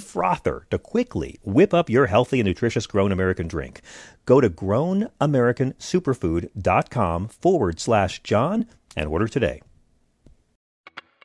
frother to quickly whip up your healthy and nutritious Grown American drink. Go to grownamericansuperfood.com forward slash John and order today.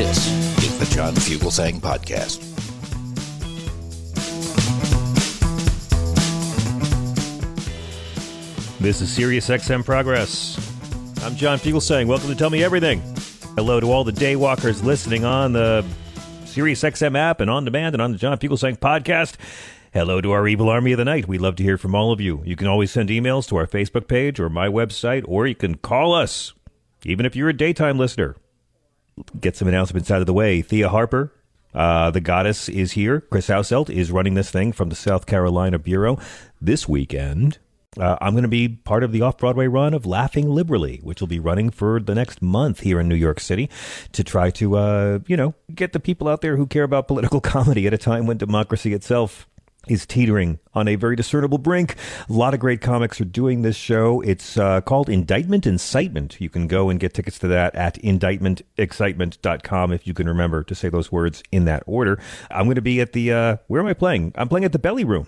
This is the John Fugelsang Podcast. This is Sirius XM Progress. I'm John Fugelsang. Welcome to Tell Me Everything. Hello to all the daywalkers listening on the Sirius XM app and on demand and on the John Fugelsang podcast. Hello to our evil army of the night. We'd love to hear from all of you. You can always send emails to our Facebook page or my website, or you can call us, even if you're a daytime listener. Get some announcements out of the way. Thea Harper, uh, the goddess, is here. Chris Hauselt is running this thing from the South Carolina Bureau. This weekend, uh, I'm going to be part of the off Broadway run of Laughing Liberally, which will be running for the next month here in New York City to try to, uh, you know, get the people out there who care about political comedy at a time when democracy itself is teetering on a very discernible brink. A lot of great comics are doing this show. It's uh, called Indictment Incitement. You can go and get tickets to that at indictmentexcitement.com if you can remember to say those words in that order. I'm going to be at the, uh, where am I playing? I'm playing at the Belly Room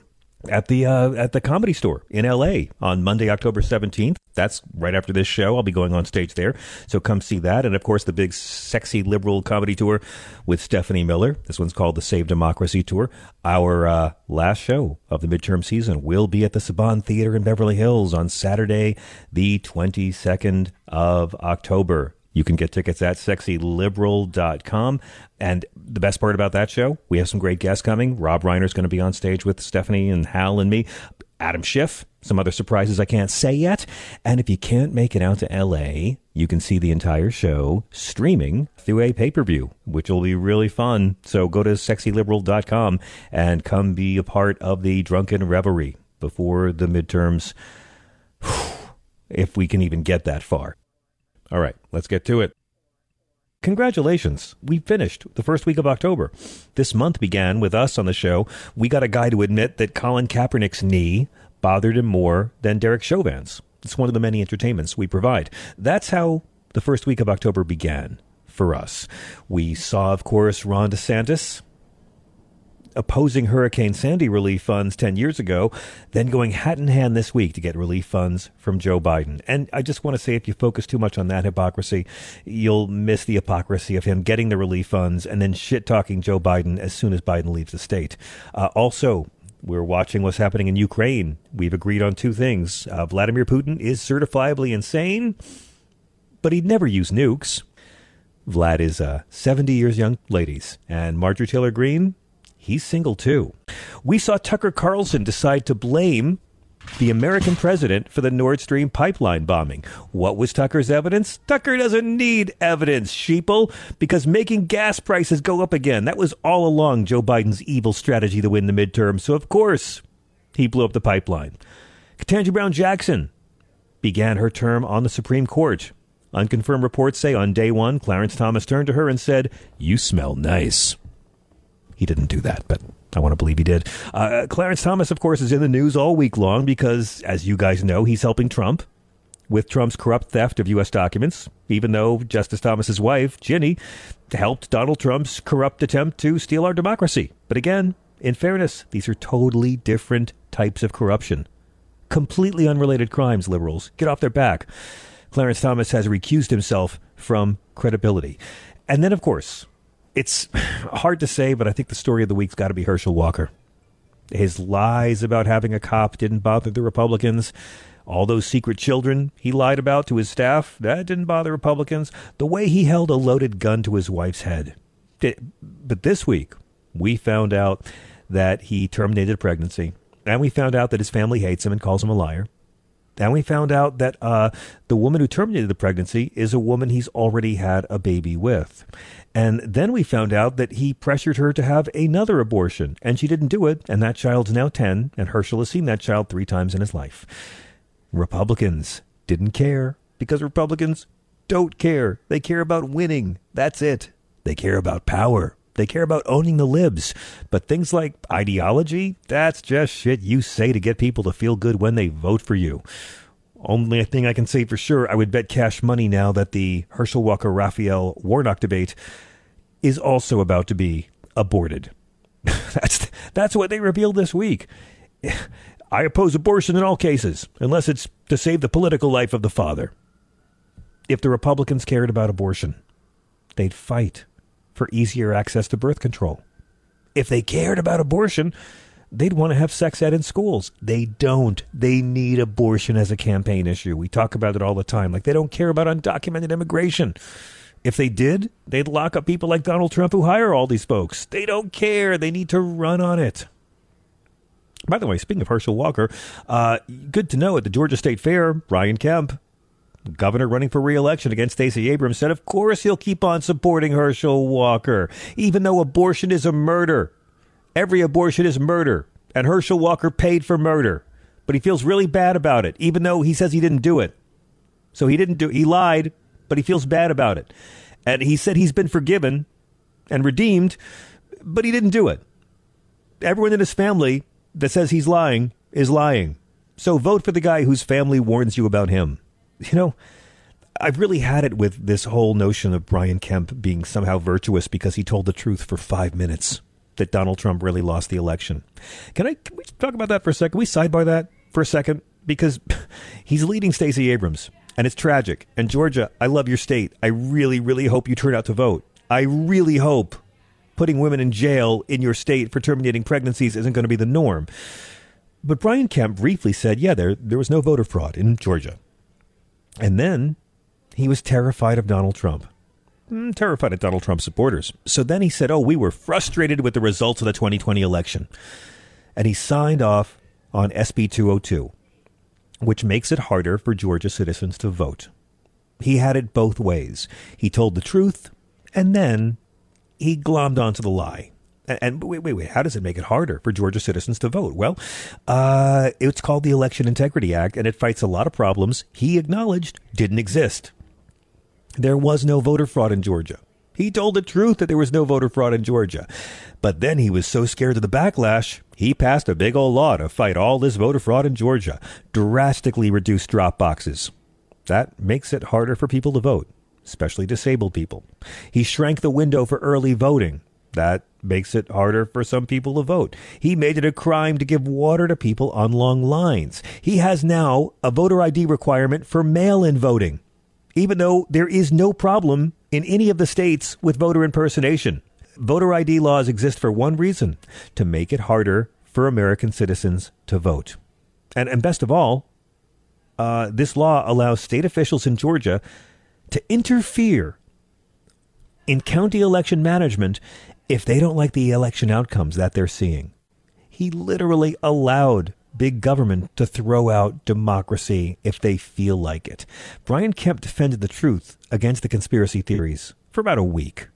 at the uh, at the comedy store in LA on Monday, October 17th. That's right after this show. I'll be going on stage there. So come see that. And of course, the big sexy liberal comedy tour with Stephanie Miller. This one's called the Save Democracy Tour. Our uh, last show of the midterm season will be at the Saban Theater in Beverly Hills on Saturday, the 22nd of October. You can get tickets at sexyliberal.com. And the best part about that show, we have some great guests coming. Rob Reiner's going to be on stage with Stephanie and Hal and me. Adam Schiff, some other surprises I can't say yet. And if you can't make it out to LA, you can see the entire show streaming through a pay per view, which will be really fun. So go to sexyliberal.com and come be a part of the drunken revelry before the midterms, if we can even get that far. All right, let's get to it. Congratulations. We finished the first week of October. This month began with us on the show. We got a guy to admit that Colin Kaepernick's knee bothered him more than Derek Chauvin's. It's one of the many entertainments we provide. That's how the first week of October began for us. We saw, of course, Ron DeSantis opposing Hurricane Sandy relief funds 10 years ago, then going hat in hand this week to get relief funds from Joe Biden. And I just want to say if you focus too much on that hypocrisy, you'll miss the hypocrisy of him getting the relief funds and then shit talking Joe Biden as soon as Biden leaves the state. Uh, also, we're watching what's happening in Ukraine. We've agreed on two things. Uh, Vladimir Putin is certifiably insane, but he'd never use nukes. Vlad is uh, 70 years young, ladies. And Marjorie Taylor Greene, he's single too. We saw Tucker Carlson decide to blame the American president for the Nord Stream pipeline bombing. What was Tucker's evidence? Tucker doesn't need evidence, sheeple, because making gas prices go up again. That was all along Joe Biden's evil strategy to win the midterm. So, of course, he blew up the pipeline. Ketanji Brown Jackson began her term on the Supreme Court. Unconfirmed reports say on day one, Clarence Thomas turned to her and said, You smell nice. He didn't do that, but I want to believe he did. Uh, Clarence Thomas, of course, is in the news all week long because, as you guys know, he's helping Trump with Trump's corrupt theft of U.S. documents, even though Justice Thomas's wife, Ginny, helped Donald Trump's corrupt attempt to steal our democracy. But again, in fairness, these are totally different types of corruption. Completely unrelated crimes, liberals. Get off their back. Clarence Thomas has recused himself from credibility. And then, of course, it's hard to say, but I think the story of the week's got to be Herschel Walker. His lies about having a cop didn't bother the Republicans. All those secret children he lied about to his staff, that didn't bother Republicans. The way he held a loaded gun to his wife's head. But this week, we found out that he terminated a pregnancy. And we found out that his family hates him and calls him a liar. And we found out that uh, the woman who terminated the pregnancy is a woman he's already had a baby with. And then we found out that he pressured her to have another abortion, and she didn't do it, and that child's now 10, and Herschel has seen that child three times in his life. Republicans didn't care because Republicans don't care. They care about winning. That's it. They care about power. They care about owning the libs. But things like ideology, that's just shit you say to get people to feel good when they vote for you. Only thing I can say for sure, I would bet cash money now that the Herschel Walker Raphael Warnock debate is also about to be aborted. that's that's what they revealed this week. I oppose abortion in all cases, unless it's to save the political life of the father. If the Republicans cared about abortion, they'd fight for easier access to birth control. If they cared about abortion, they'd want to have sex ed in schools. They don't. They need abortion as a campaign issue. We talk about it all the time. Like they don't care about undocumented immigration. If they did, they'd lock up people like Donald Trump who hire all these folks. They don't care. They need to run on it. By the way, speaking of Herschel Walker, uh, good to know at the Georgia State Fair, Brian Kemp, governor running for reelection against Stacey Abrams, said, of course he'll keep on supporting Herschel Walker, even though abortion is a murder. Every abortion is murder, and Herschel Walker paid for murder. But he feels really bad about it, even though he says he didn't do it. So he didn't do he lied, but he feels bad about it. And he said he's been forgiven and redeemed, but he didn't do it. Everyone in his family that says he's lying is lying. So vote for the guy whose family warns you about him. You know, I've really had it with this whole notion of Brian Kemp being somehow virtuous because he told the truth for five minutes that Donald Trump really lost the election. Can I can we talk about that for a second? Can we sidebar that for a second? Because he's leading Stacey Abrams, and it's tragic. And Georgia, I love your state. I really, really hope you turn out to vote. I really hope putting women in jail in your state for terminating pregnancies isn't going to be the norm. But Brian Kemp briefly said, yeah, there, there was no voter fraud in Georgia. And then he was terrified of Donald Trump. Mm, terrified of Donald Trump supporters. So then he said, oh, we were frustrated with the results of the 2020 election. And he signed off on SB 202, which makes it harder for Georgia citizens to vote. He had it both ways. He told the truth, and then he glommed onto the lie. And, wait, wait, wait. How does it make it harder for Georgia citizens to vote? Well, uh, it's called the Election Integrity Act, and it fights a lot of problems he acknowledged didn't exist. There was no voter fraud in Georgia. He told the truth that there was no voter fraud in Georgia. But then he was so scared of the backlash, he passed a big old law to fight all this voter fraud in Georgia, drastically reduced drop boxes. That makes it harder for people to vote especially disabled people. He shrank the window for early voting. That makes it harder for some people to vote. He made it a crime to give water to people on long lines. He has now a voter ID requirement for mail in voting, even though there is no problem in any of the states with voter impersonation. Voter ID laws exist for one reason to make it harder for American citizens to vote. And, and best of all, uh, this law allows state officials in Georgia to interfere in county election management if they don't like the election outcomes that they're seeing. He literally allowed big government to throw out democracy if they feel like it. Brian Kemp defended the truth against the conspiracy theories for about a week.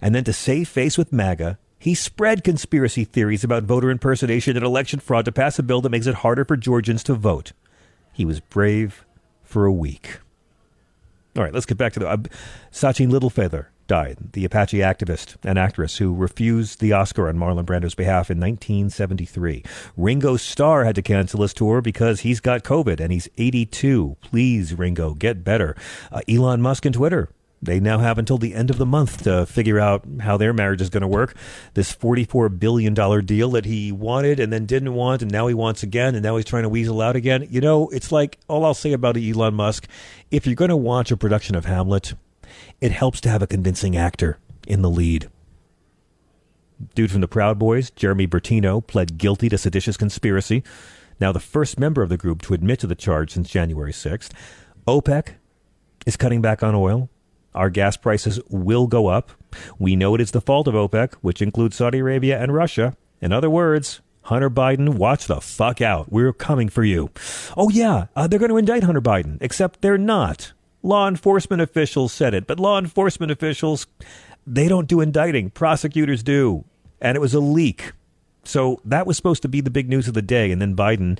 And then to save face with MAGA, he spread conspiracy theories about voter impersonation and election fraud to pass a bill that makes it harder for Georgians to vote. He was brave for a week. All right, let's get back to the uh, Sacheen Littlefeather died, the Apache activist and actress who refused the Oscar on Marlon Brando's behalf in 1973. Ringo Starr had to cancel his tour because he's got COVID and he's 82. Please, Ringo, get better. Uh, Elon Musk and Twitter they now have until the end of the month to figure out how their marriage is going to work. This $44 billion deal that he wanted and then didn't want, and now he wants again, and now he's trying to weasel out again. You know, it's like all I'll say about Elon Musk if you're going to watch a production of Hamlet, it helps to have a convincing actor in the lead. Dude from the Proud Boys, Jeremy Bertino, pled guilty to seditious conspiracy. Now, the first member of the group to admit to the charge since January 6th. OPEC is cutting back on oil our gas prices will go up. We know it is the fault of OPEC, which includes Saudi Arabia and Russia. In other words, Hunter Biden, watch the fuck out. We're coming for you. Oh, yeah, uh, they're going to indict Hunter Biden, except they're not. Law enforcement officials said it, but law enforcement officials, they don't do indicting. Prosecutors do. And it was a leak. So that was supposed to be the big news of the day. And then Biden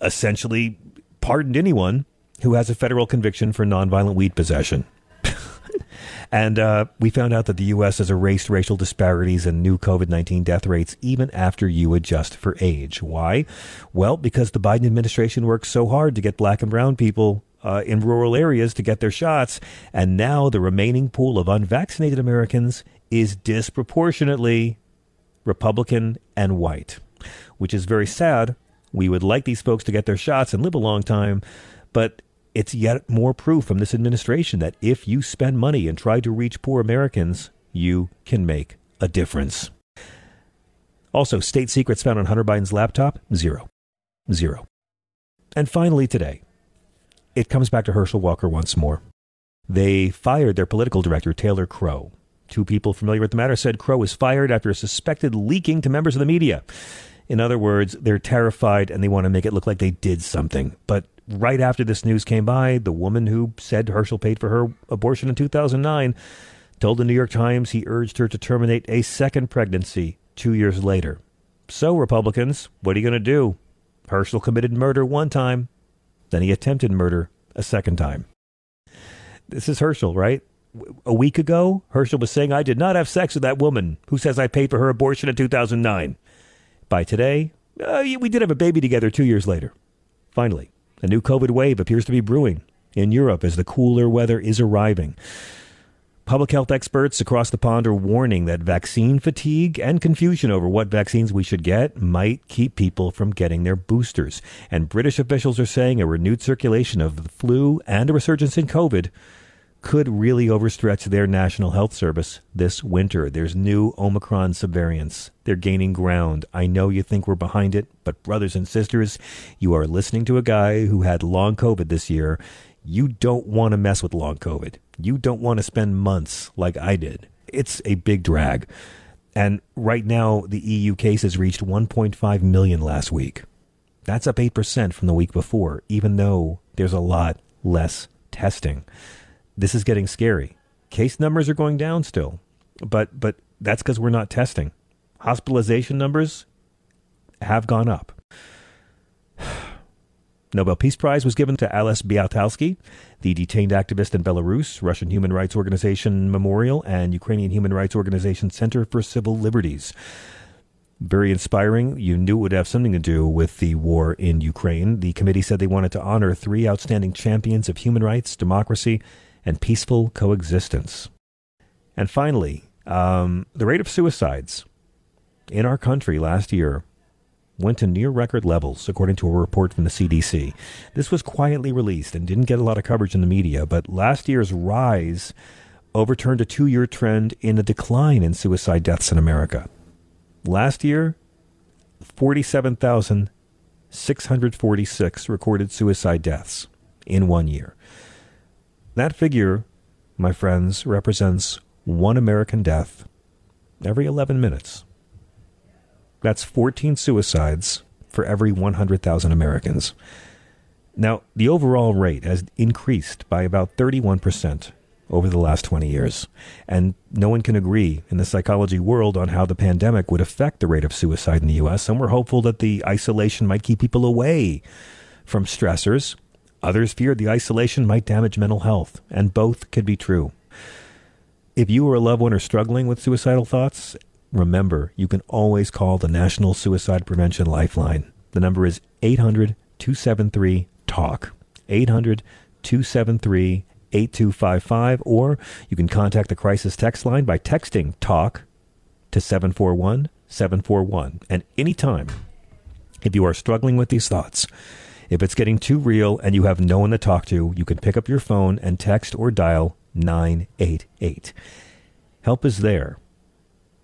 essentially pardoned anyone who has a federal conviction for nonviolent weed possession. And uh, we found out that the U.S. has erased racial disparities and new COVID 19 death rates even after you adjust for age. Why? Well, because the Biden administration worked so hard to get black and brown people uh, in rural areas to get their shots. And now the remaining pool of unvaccinated Americans is disproportionately Republican and white, which is very sad. We would like these folks to get their shots and live a long time, but it's yet more proof from this administration that if you spend money and try to reach poor Americans, you can make a difference. Also, state secrets found on Hunter Biden's laptop zero. Zero. And finally, today, it comes back to Herschel Walker once more. They fired their political director, Taylor Crow. Two people familiar with the matter said Crow was fired after a suspected leaking to members of the media. In other words, they're terrified and they want to make it look like they did something. But right after this news came by, the woman who said Herschel paid for her abortion in 2009 told the New York Times he urged her to terminate a second pregnancy two years later. So, Republicans, what are you going to do? Herschel committed murder one time, then he attempted murder a second time. This is Herschel, right? A week ago, Herschel was saying, I did not have sex with that woman who says I paid for her abortion in 2009. By today, uh, we did have a baby together two years later. Finally, a new COVID wave appears to be brewing in Europe as the cooler weather is arriving. Public health experts across the pond are warning that vaccine fatigue and confusion over what vaccines we should get might keep people from getting their boosters. And British officials are saying a renewed circulation of the flu and a resurgence in COVID could really overstretch their national health service this winter. There's new Omicron subvariants. They're gaining ground. I know you think we're behind it, but brothers and sisters, you are listening to a guy who had long COVID this year. You don't want to mess with long COVID. You don't want to spend months like I did. It's a big drag. And right now, the EU cases reached 1.5 million last week. That's up 8% from the week before, even though there's a lot less testing this is getting scary. Case numbers are going down still, but but that's because we're not testing. Hospitalization numbers have gone up. Nobel Peace Prize was given to Ales Bialiatski, the detained activist in Belarus, Russian Human Rights Organization Memorial, and Ukrainian Human Rights Organization Center for Civil Liberties. Very inspiring. You knew it would have something to do with the war in Ukraine. The committee said they wanted to honor three outstanding champions of human rights, democracy, and peaceful coexistence. And finally, um, the rate of suicides in our country last year went to near record levels, according to a report from the CDC. This was quietly released and didn't get a lot of coverage in the media, but last year's rise overturned a two year trend in a decline in suicide deaths in America. Last year, 47,646 recorded suicide deaths in one year. That figure, my friends, represents one American death every 11 minutes. That's 14 suicides for every 100,000 Americans. Now, the overall rate has increased by about 31% over the last 20 years. And no one can agree in the psychology world on how the pandemic would affect the rate of suicide in the U.S. Some were hopeful that the isolation might keep people away from stressors Others feared the isolation might damage mental health, and both could be true. If you or a loved one are struggling with suicidal thoughts, remember you can always call the National Suicide Prevention Lifeline. The number is 800 273 TALK. 800 273 8255, or you can contact the crisis text line by texting TALK to 741 741. And anytime, if you are struggling with these thoughts, if it's getting too real and you have no one to talk to, you can pick up your phone and text or dial 988. Help is there,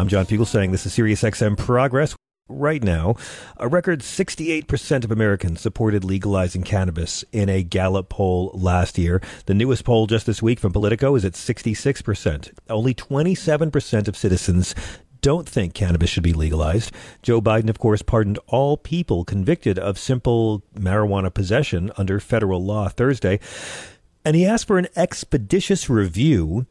I'm John Fugelsang this is SiriusXM Progress. Right now, a record 68% of Americans supported legalizing cannabis in a Gallup poll last year. The newest poll just this week from Politico is at 66%. Only 27% of citizens don't think cannabis should be legalized. Joe Biden, of course, pardoned all people convicted of simple marijuana possession under federal law Thursday. And he asked for an expeditious review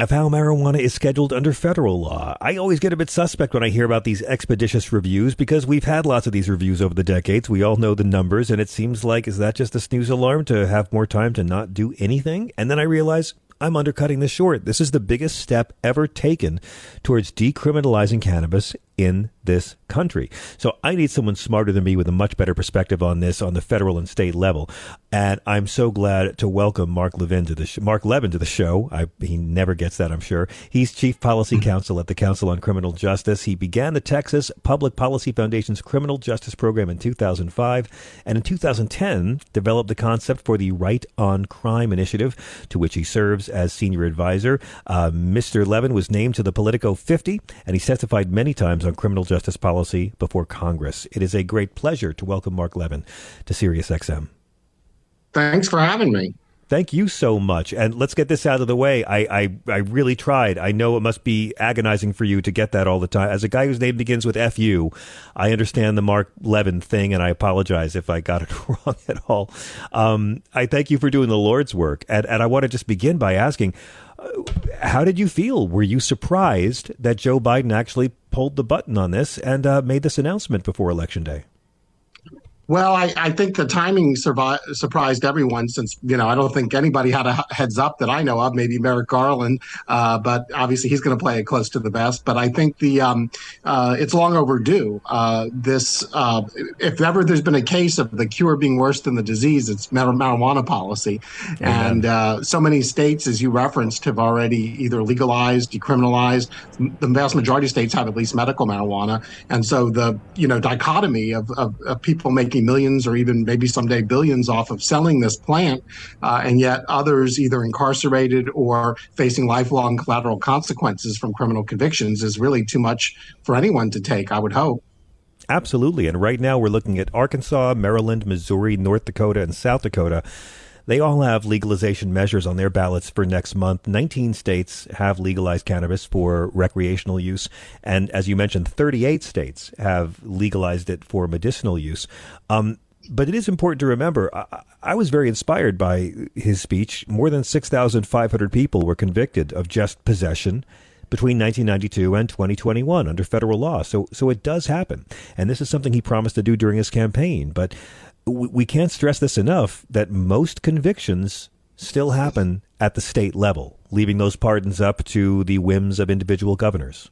of how marijuana is scheduled under federal law. I always get a bit suspect when I hear about these expeditious reviews because we've had lots of these reviews over the decades. We all know the numbers, and it seems like, is that just a snooze alarm to have more time to not do anything? And then I realize I'm undercutting this short. This is the biggest step ever taken towards decriminalizing cannabis in this country. So I need someone smarter than me with a much better perspective on this on the federal and state level. And I'm so glad to welcome Marc Levin to the sh- Marc Levin to the show. I, he never gets that, I'm sure. He's chief policy mm-hmm. counsel at the Council on Criminal Justice. He began the Texas Public Policy Foundation's criminal justice program in 2005, and in 2010 developed the concept for the Right on Crime initiative, to which he serves as senior advisor. Uh, Mr. Levin was named to the Politico 50, and he testified many times on criminal justice policy before Congress. It is a great pleasure to welcome Marc Levin to SiriusXM. Thanks for having me. Thank you so much. And let's get this out of the way. I, I, I really tried. I know it must be agonizing for you to get that all the time. As a guy whose name begins with FU, I understand the Marc Levin thing, and I apologize if I got it wrong at all. Um, I thank you for doing the Lord's work. And, and I want to just begin by asking how did you feel? Were you surprised that Joe Biden actually pulled the button on this and uh, made this announcement before Election Day? Well, I, I think the timing survi- surprised everyone since, you know, I don't think anybody had a heads up that I know of, maybe Merrick Garland, uh, but obviously he's going to play it close to the best. But I think the um, uh, it's long overdue. Uh, this, uh, if ever there's been a case of the cure being worse than the disease, it's mar- marijuana policy. And uh, so many states, as you referenced, have already either legalized, decriminalized. The vast majority of states have at least medical marijuana. And so the, you know, dichotomy of, of, of people making millions or even maybe someday billions off of selling this plant, uh, and yet others either incarcerated or facing lifelong collateral consequences from criminal convictions is really too much for anyone to take, I would hope. Absolutely. And right now we're looking at Arkansas, Maryland, Missouri, North Dakota, and South Dakota. They all have legalization measures on their ballots for next month. 19 states have legalized cannabis for recreational use. And as you mentioned, 38 states have legalized it for medicinal use. Um, but it is important to remember, I, I, was very inspired by his speech. More than 6,500 people were convicted of just possession between 1992 and 2021 under federal law. So, so it does happen. And this is something he promised to do during his campaign. But we, can't stress this enough that most convictions still happen at the state level, leaving those pardons up to the whims of individual governors.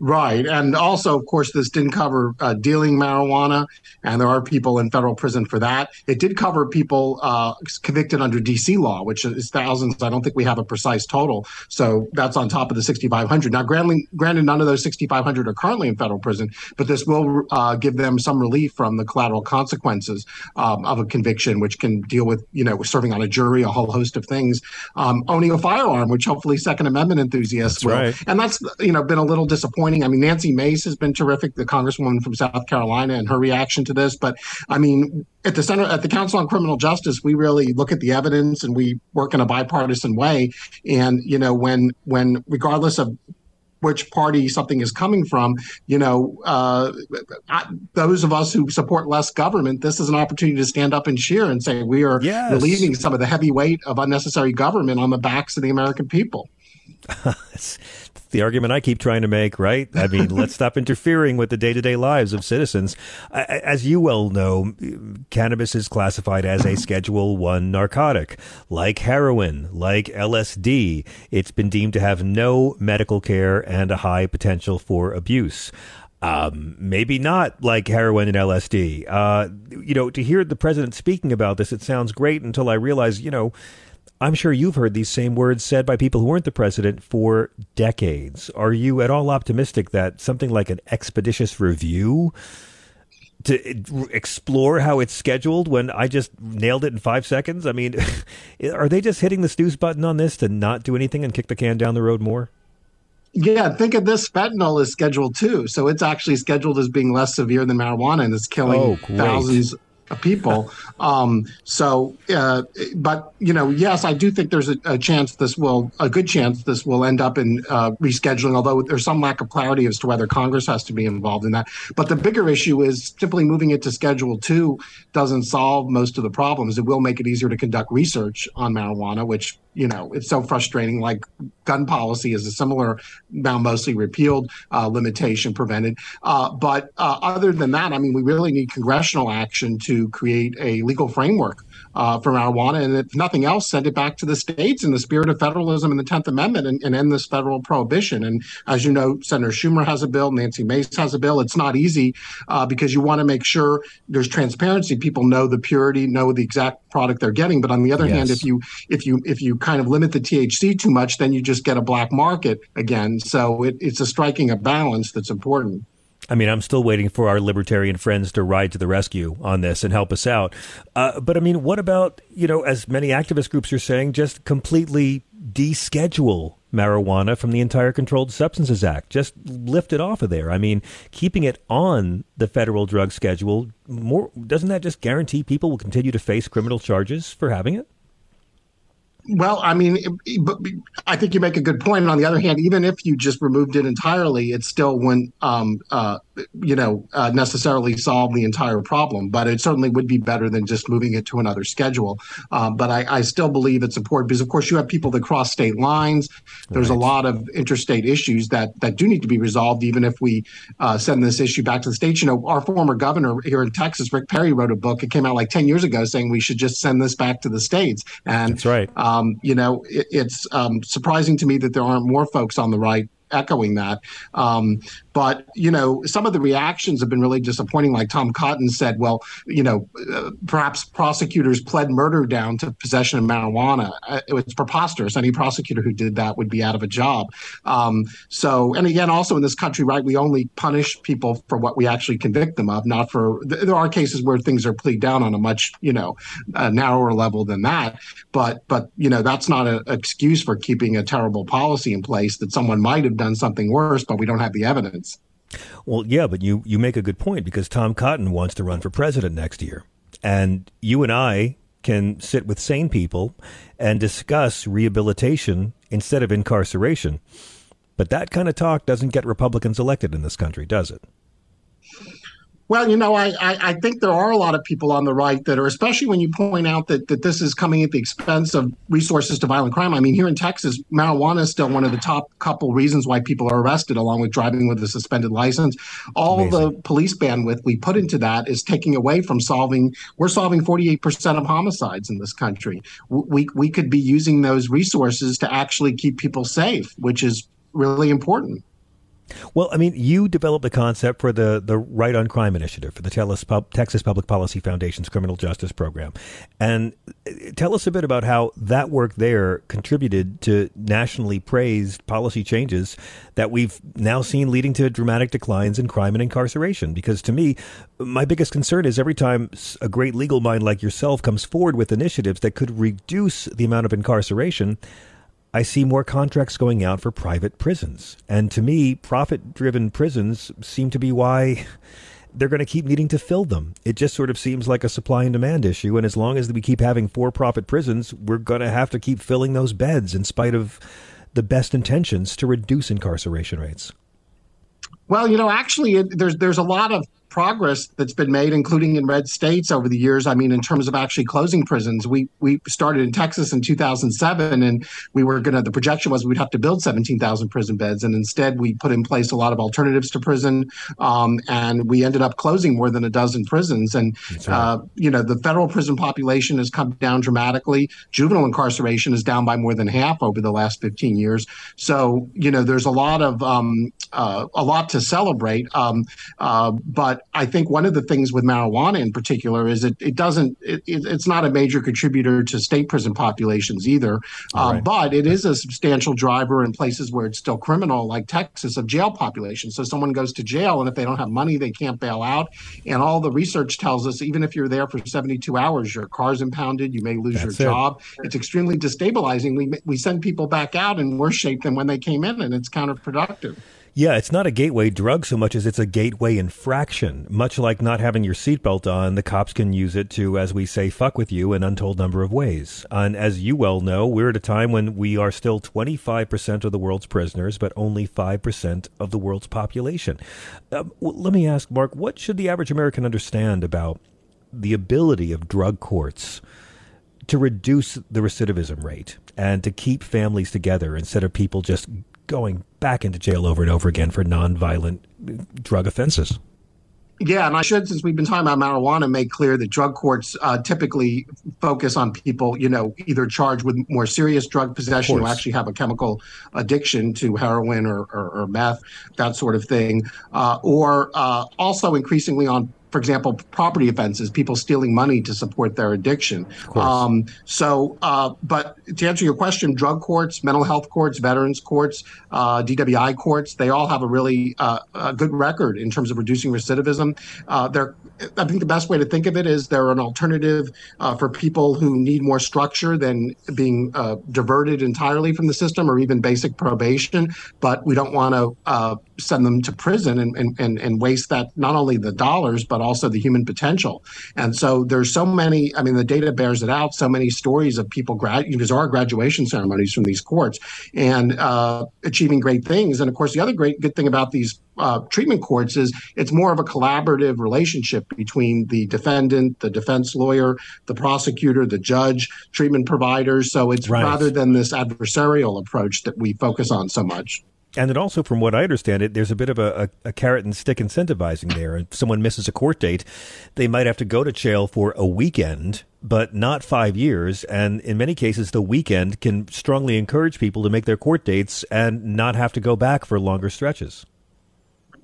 Right. And also, of course, this didn't cover uh, dealing marijuana, and there are people in federal prison for that. It did cover people uh, convicted under DC law, which is thousands. I don't think we have a precise total. So that's on top of the 6,500. Now, granted, granted none of those 6,500 are currently in federal prison, but this will uh, give them some relief from the collateral consequences um, of a conviction, which can deal with, you know, serving on a jury, a whole host of things, um, owning a firearm, which hopefully Second Amendment enthusiasts that's will. Right. And that's, you know, been a little disappointing disappointing. I mean, Nancy Mace has been terrific, the congresswoman from South Carolina, and her reaction to this. But I mean, at the center, at the Council on Criminal Justice, we really look at the evidence and we work in a bipartisan way. And you know, when when regardless of which party something is coming from, you know, uh, those of us who support less government, this is an opportunity to stand up and cheer and say we are yes. relieving some of the heavy weight of unnecessary government on the backs of the American people. the argument I keep trying to make, right? I mean, let's stop interfering with the day to day lives of citizens. As you well know, cannabis is classified as a Schedule One narcotic, like heroin, like LSD. It's been deemed to have no medical care and a high potential for abuse. Um, maybe not like heroin and LSD. Uh, you know, to hear the president speaking about this, it sounds great until I realize, you know, I'm sure you've heard these same words said by people who weren't the president for decades. Are you at all optimistic that something like an expeditious review to explore how it's scheduled when I just nailed it in five seconds? I mean, are they just hitting the snooze button on this to not do anything and kick the can down the road more? Yeah, think of this fentanyl is scheduled too. So it's actually scheduled as being less severe than marijuana and it's killing oh, thousands people. um, so, uh, but you know, yes, I do think there's a, a, chance this will, a good chance this will end up in uh, rescheduling. Although there's some lack of clarity as to whether Congress has to be involved in that. But the bigger issue is simply moving it to Schedule Two doesn't solve most of the problems. It will make it easier to conduct research on marijuana, which you know, it's so frustrating. Like gun policy is a similar, now mostly repealed uh, limitation prevented. Uh, but uh, other than that, I mean, we really need congressional action to create a legal framework uh, for marijuana. And if nothing else, send it back to the states in the spirit of federalism and the 10th Amendment and, and end this federal prohibition. And as you know, Senator Schumer has a bill, Nancy Mace has a bill. It's not easy uh, because you want to make sure there's transparency. People know the purity, know the exact product they're getting. But on the other yes. hand, if you if you if you kind of limit the THC too much, then you just get a black market again. So it, it's a striking a balance that's important. I mean, I'm still waiting for our libertarian friends to ride to the rescue on this and help us out. Uh, but I mean, what about, you know, as many activist groups are saying, just completely deschedule marijuana from the entire Controlled Substances Act? Just lift it off of there. I mean, keeping it on the federal drug schedule, more doesn't that just guarantee people will continue to face criminal charges for having it? Well, I mean, I think you make a good point. And on the other hand, even if you just removed it entirely, it still wouldn't, um, uh, you know, uh, necessarily solve the entire problem. But it certainly would be better than just moving it to another schedule. Um, but I, I, still believe it's important because, of course, you have people that cross state lines. There's right. a lot of interstate issues that that do need to be resolved, even if we uh, send this issue back to the states. You know, our former governor here in Texas, Rick Perry, wrote a book. It came out like 10 years ago saying we should just send this back to the states. And that's right. Um, um, you know, it, it's um, surprising to me that there aren't more folks on the right echoing that. Um, but, you know, some of the reactions have been really disappointing. Like Tom Cotton said, well, you know, uh, perhaps prosecutors pled murder down to possession of marijuana. Uh, it's preposterous. Any prosecutor who did that would be out of a job. Um, so, and again, also in this country, right, we only punish people for what we actually convict them of, not for, there are cases where things are plead down on a much, you know, narrower level than that. But, but, you know, that's not an excuse for keeping a terrible policy in place that someone might have done something worse, but we don't have the evidence. Well, yeah, but you, you make a good point because Tom Cotton wants to run for president next year. And you and I can sit with sane people and discuss rehabilitation instead of incarceration. But that kind of talk doesn't get Republicans elected in this country, does it? Well, you know, I, I, I, think there are a lot of people on the right that are, especially when you point out that, that this is coming at the expense of resources to violent crime. I mean, here in Texas, marijuana is still one of the top couple reasons why people are arrested, along with driving with a suspended license. All Amazing. the police bandwidth we put into that is taking away from solving. We're solving 48% of homicides in this country. We, we could be using those resources to actually keep people safe, which is really important. Well, I mean, you developed the concept for the, the Right on Crime initiative for the Texas Public Policy Foundation's criminal justice program. And uh, tell us a bit about how that work there contributed to nationally praised policy changes that we've now seen leading to dramatic declines in crime and incarceration. Because to me, my biggest concern is every time a great legal mind like yourself comes forward with initiatives that could reduce the amount of incarceration, I see more contracts going out for private prisons. And to me, profit driven prisons seem to be why they're going to keep needing to fill them. It just sort of seems like a supply and demand issue. And as long as we keep having for profit prisons, we're going to have to keep filling those beds in spite of the best intentions to reduce incarceration rates. Well, you know, actually, there's there's a lot of progress that's been made, including in red states over the years. I mean, in terms of actually closing prisons, we we started in Texas in 2007, and we were going to. The projection was we'd have to build 17,000 prison beds, and instead we put in place a lot of alternatives to prison, um, and we ended up closing more than a dozen prisons. And right. uh, you know, the federal prison population has come down dramatically. Juvenile incarceration is down by more than half over the last 15 years. So you know, there's a lot of um, uh, a lot to celebrate, um, uh, but I think one of the things with marijuana in particular is it, it doesn't, it, it's not a major contributor to state prison populations either. Um, right. But it is a substantial driver in places where it's still criminal, like Texas, of jail population. So someone goes to jail, and if they don't have money, they can't bail out. And all the research tells us, even if you're there for 72 hours, your car's impounded, you may lose That's your job. It's extremely destabilizing. We, we send people back out in worse shape than when they came in, and it's counterproductive. Yeah, it's not a gateway drug so much as it's a gateway infraction. Much like not having your seatbelt on, the cops can use it to, as we say, fuck with you in untold number of ways. And as you well know, we're at a time when we are still 25% of the world's prisoners, but only 5% of the world's population. Uh, let me ask, Marc, what should the average American understand about the ability of drug courts to reduce the recidivism rate and to keep families together instead of people just going back into jail over and over again for nonviolent drug offenses. Yeah, and I should, since we've been talking about marijuana, make clear that drug courts uh, typically focus on people, you know, either charged with more serious drug possession who actually have a chemical addiction to heroin or, or, or meth, that sort of thing, uh, or uh, also increasingly on for example, property offenses, people stealing money to support their addiction. Um, so, uh, but to answer your question, drug courts, mental health courts, veterans courts, uh, DWI courts, they all have a really uh, a good record in terms of reducing recidivism. Uh, they're, I think the best way to think of it is they're an alternative uh, for people who need more structure than being uh, diverted entirely from the system or even basic probation. But we don't want to send them to prison and, and, and, waste that not only the dollars, but also the human potential. And so there's so many, I mean, the data bears it out, so many stories of people, grad, bizarre graduation ceremonies from these courts and uh, achieving great things. And of course, the other great good thing about these uh, treatment courts is it's more of a collaborative relationship between the defendant, the defense lawyer, the prosecutor, the judge, treatment providers. So it's right. rather than this adversarial approach that we focus on so much. And it also, from what I understand it, there's a bit of a, a, a, carrot and stick incentivizing there. If someone misses a court date, they might have to go to jail for a weekend, but not five years. And in many cases, the weekend can strongly encourage people to make their court dates and not have to go back for longer stretches.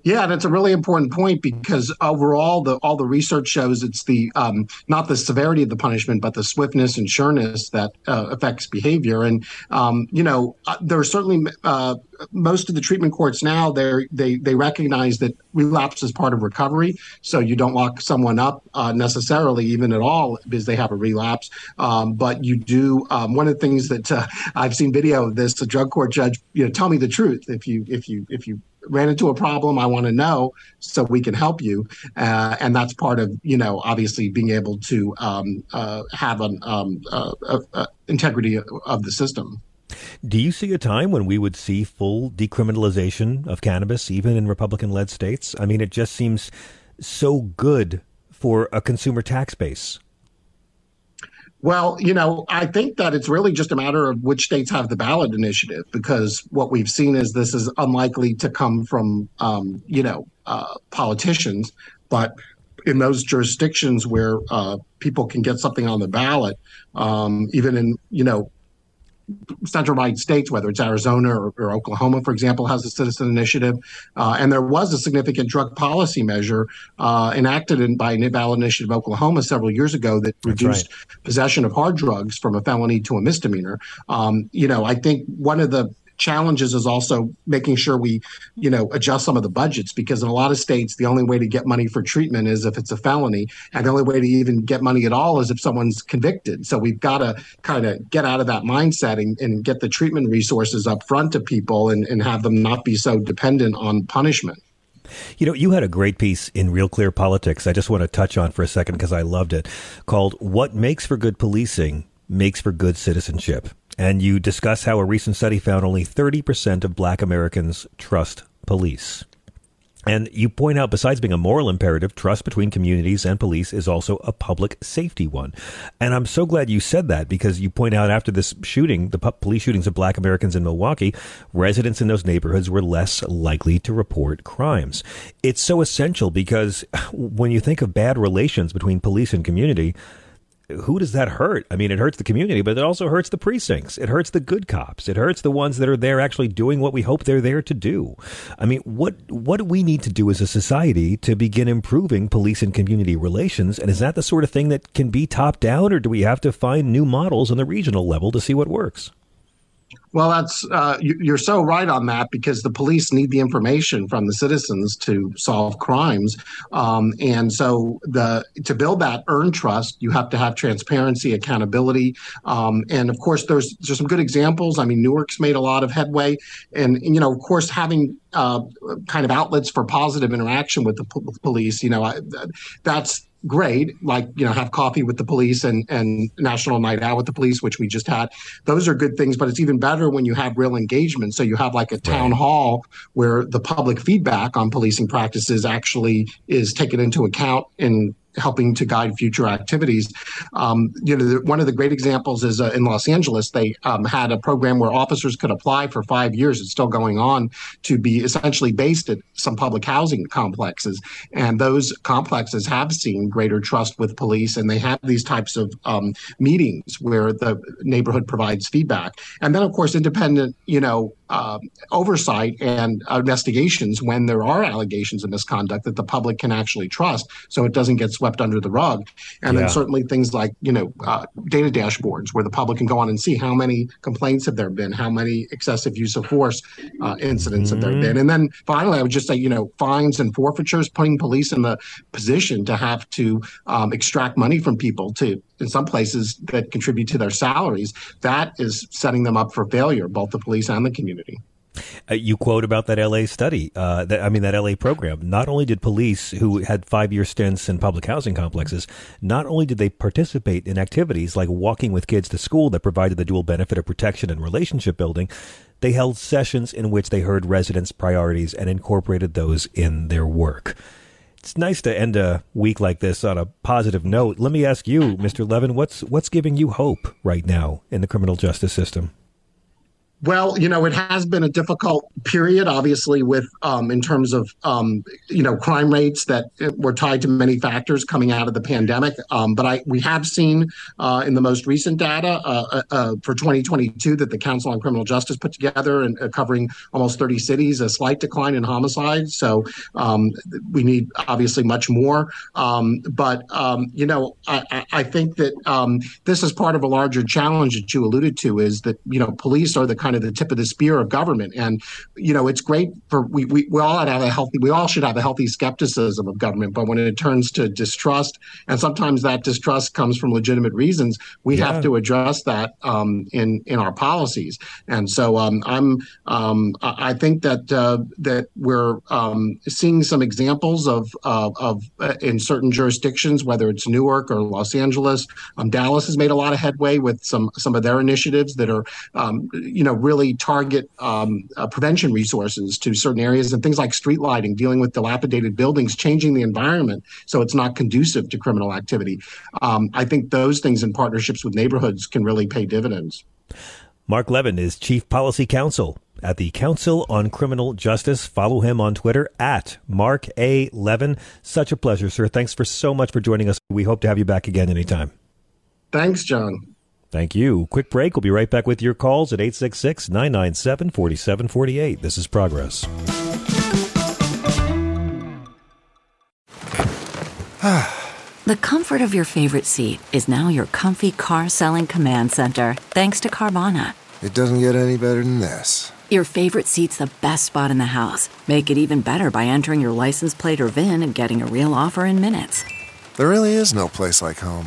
Yeah, and it's a really important point because overall, the all the research shows it's the um, not the severity of the punishment, but the swiftness and sureness that uh, affects behavior. And um, you know, uh, there are certainly uh, most of the treatment courts now they they they recognize that relapse is part of recovery. So you don't lock someone up uh, necessarily, even at all, because they have a relapse. Um, but you do. Um, one of the things that uh, I've seen video of this, A drug court judge, you know, tell me the truth if you if you if you ran into a problem i want to know so we can help you. Uh, and that's part of you know obviously being able to um, uh, have an um, uh, uh, uh integrity of the system. Do you see a time when we would see full decriminalization of cannabis even in republican led states? I mean it just seems so good for a consumer tax base? Well, you know, I think that it's really just a matter of which states have the ballot initiative because what we've seen is this is unlikely to come from, um, you know, uh, politicians, but in those jurisdictions where uh, people can get something on the ballot, um, even in, you know, central right states, whether it's Arizona or, or, Oklahoma, for example, has a citizen initiative. Uh, and there was a significant drug policy measure uh, enacted in, by Ballot Initiative of Oklahoma several years ago that That's reduced right. possession of hard drugs from a felony to a misdemeanor. Um, you know, I think one of the challenges is also making sure we, you know, adjust some of the budgets because in a lot of states, the only way to get money for treatment is if it's a felony. And the only way to even get money at all is if someone's convicted. So we've got to kind of get out of that mindset and, and get the treatment resources up front to people and, and have them not be so dependent on punishment. You know, you had a great piece in Real Clear Politics. I just want to touch on for a second because I loved it called What Makes for Good Policing Makes for Good Citizenship. And you discuss how a recent study found only 30% of black Americans trust police. And you point out, besides being a moral imperative, trust between communities and police is also a public safety one. And I'm so glad you said that because you point out after this shooting, the police shootings of black Americans in Milwaukee, residents in those neighborhoods were less likely to report crimes. It's so essential because when you think of bad relations between police and community, who does that hurt? I mean, it hurts the community, but it also hurts the precincts. It hurts the good cops. It hurts the ones that are there actually doing what we hope they're there to do. I mean, what what do we need to do as a society to begin improving police and community relations? And is that the sort of thing that can be top down, or do we have to find new models on the regional level to see what works? Well, that's uh, you, are so right on that because the police need the information from the citizens to solve crimes, um, and so the to build that earned trust, you have to have transparency, accountability, um, and of course, there's there's some good examples. I mean, Newark's made a lot of headway, and, and you know, of course, having uh, kind of outlets for positive interaction with the p- police, you know, I, that's great, like you know, have coffee with the police and and National Night Out with the police, which we just had. Those are good things, but it's even better when you have real engagement. So you have like a town hall where the public feedback on policing practices actually is taken into account in helping to guide future activities. Um, you know, one of the great examples is uh, in Los Angeles. They um, had a program where officers could apply for five years. It's still going on to be essentially based at some public housing complexes, and those complexes have seen greater trust with police, and they have these types of um, meetings where the neighborhood provides feedback, and then of course independent, you know, uh, oversight and investigations when there are allegations of misconduct that the public can actually trust, so it doesn't get swept under the rug. And yeah. then certainly things like you know uh, data dashboards where the public can go on and see how many complaints have there been, how many excessive use of force uh, incidents mm-hmm. have there mm-hmm. been, and then finally I would just say you know fines and forfeitures, putting police in the position to have to um, extract money from people to in some places that contribute to their salaries, that is setting them up for failure, both the police and the community. Uh, you quote about that LA study, uh, that, I mean, that LA program. Not only did police who had five year stints in public housing complexes, not only did they participate in activities like walking with kids to school that provided the dual benefit of protection and relationship building, they held sessions in which they heard residents' priorities and incorporated those in their work. It's nice to end a week like this on a positive note. Let me ask you, Mr. Levin, what's what's giving you hope right now in the criminal justice system? Well, you know, it has been a difficult period, obviously, with um, in terms of um, you know crime rates that were tied to many factors coming out of the pandemic. Um, but I we have seen uh, in the most recent data uh, uh, uh for 2022 that the Council on Criminal Justice put together and uh, covering almost 30 cities, a slight decline in homicides. So um, we need obviously much more. Um, but um, you know, I, I think that this is part of a larger challenge that you alluded to is that you know police are the kind of the tip of the spear of government. And, you know, it's great for we, we, we all have a healthy, we all should have a healthy skepticism of government. But when it turns to distrust, and sometimes that distrust comes from legitimate reasons, we yeah. have to address that um, in, in our policies. And so um, I'm, um, I think that, uh, that we're um, seeing some examples of, uh, of uh, in certain jurisdictions, whether it's Newark or Los Angeles. Um, Dallas has made a lot of headway with some, some of their initiatives that are, um, you know, really target um, uh, prevention resources to certain areas and things like street lighting, dealing with dilapidated buildings, changing the environment so it's not conducive to criminal activity. Um, I think those things in partnerships with neighborhoods can really pay dividends. Marc Levin is Chief Policy Counsel at the Council on Criminal Justice. Follow him on Twitter at Marc A. Levin. Such a pleasure, sir. Thanks for so much for joining us. We hope to have you back again anytime. Thanks, John. Thank you. Quick break. We'll be right back with your calls at 866 997 4748. This is Progress. the comfort of your favorite seat is now your comfy car selling command center, thanks to Carvana. It doesn't get any better than this. Your favorite seat's the best spot in the house. Make it even better by entering your license plate or VIN and getting a real offer in minutes. There really is no place like home.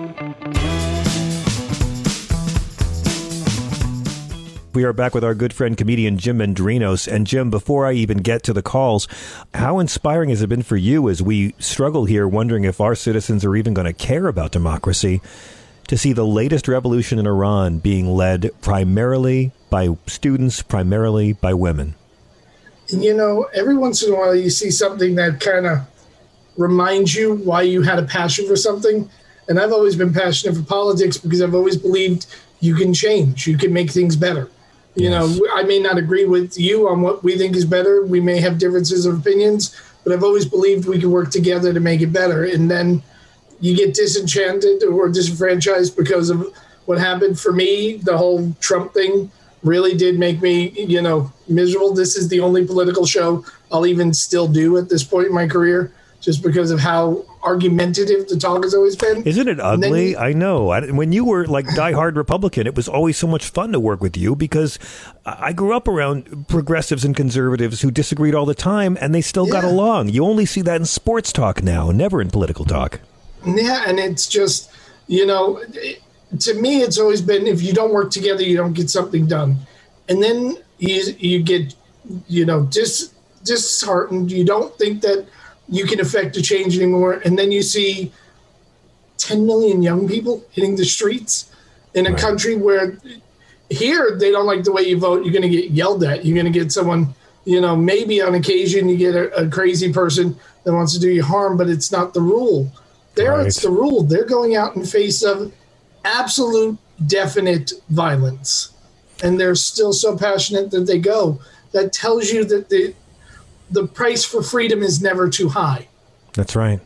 We are back with our good friend comedian Jim Mendrinos. And Jim, before I even get to the calls, how inspiring has it been for you as we struggle here, wondering if our citizens are even going to care about democracy, to see the latest revolution in Iran being led primarily by students, primarily by women? You know, every once in a while you see something that kind of reminds you why you had a passion for something. And I've always been passionate for politics because I've always believed you can change, you can make things better. You yes. know, I may not agree with you on what we think is better. We may have differences of opinions, but I've always believed we can work together to make it better. And then you get disenchanted or disenfranchised because of what happened for me. The whole Trump thing really did make me, you know, miserable. This is the only political show I'll even still do at this point in my career just because of how argumentative the talk has always been. Isn't it ugly? You, I know. I, when you were like diehard Republican, it was always so much fun to work with you because I grew up around progressives and conservatives who disagreed all the time and they still yeah. got along. You only see that in sports talk now, never in political talk. Yeah, and it's just, you know, it, to me, it's always been if you don't work together, you don't get something done. And then you, you get, you know, dis, disheartened. You don't think that you can affect a change anymore. And then you see 10 million young people hitting the streets in a right. country where here they don't like the way you vote. You're going to get yelled at. You're going to get someone, you know, maybe on occasion you get a, a, crazy person that wants to do you harm, but it's not the rule. There, right. it's the rule. They're going out in face of absolute, definite violence. And they're still so passionate that they go. That tells you that the, the price for freedom is never too high. That's right.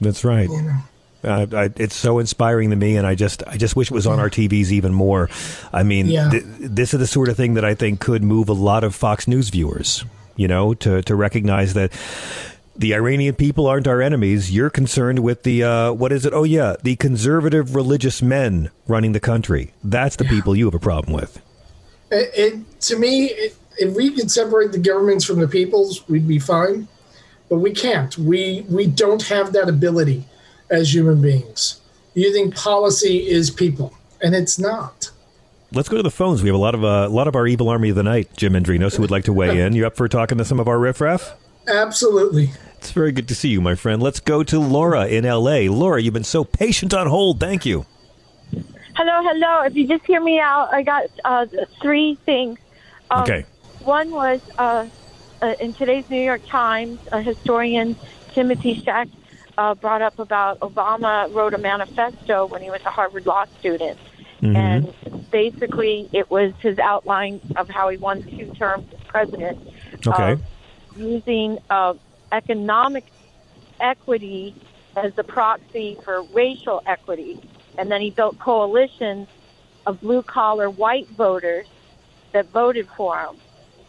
That's right. You know? Uh, I, it's so inspiring to me, and I just I just wish it was on our TVs even more. I mean, yeah. th- this is the sort of thing that I think could move a lot of Fox News viewers. You know, to to recognize that the Iranian people aren't our enemies. You're concerned with the uh, what is it? Oh yeah, the conservative religious men running the country. That's the yeah. people you have a problem with. It, it to me, it, if we could separate the governments from the peoples, we'd be fine. But we can't. We we don't have that ability as human beings. You think policy is people, and it's not. Let's go to the phones. We have a lot of uh, a lot of our evil army of the night, Jim Mendrinos, who would like to weigh in. You up for talking to some of our riffraff? Absolutely. It's very good to see you, my friend. Let's go to Laura in L.A. Laura, you've been so patient on hold. Thank you. Hello, hello. If you just hear me out, I got uh, three things. Um, okay. One was uh, uh, in today's New York Times, a historian, Timothy Shenk, uh, brought up about Obama wrote a manifesto when he was a Harvard Law student. Mm-hmm. And basically, it was his outline of how he wants two terms as president. Okay. using uh, economic equity as the proxy for racial equity. And then he built coalitions of blue collar white voters that voted for him